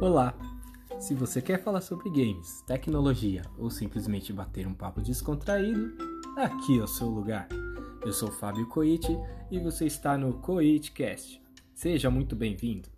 Olá! Se você quer falar sobre games, tecnologia ou simplesmente bater um papo descontraído, aqui é o seu lugar. Eu sou Fábio Coit e você está no Coitcast. Seja muito bem-vindo!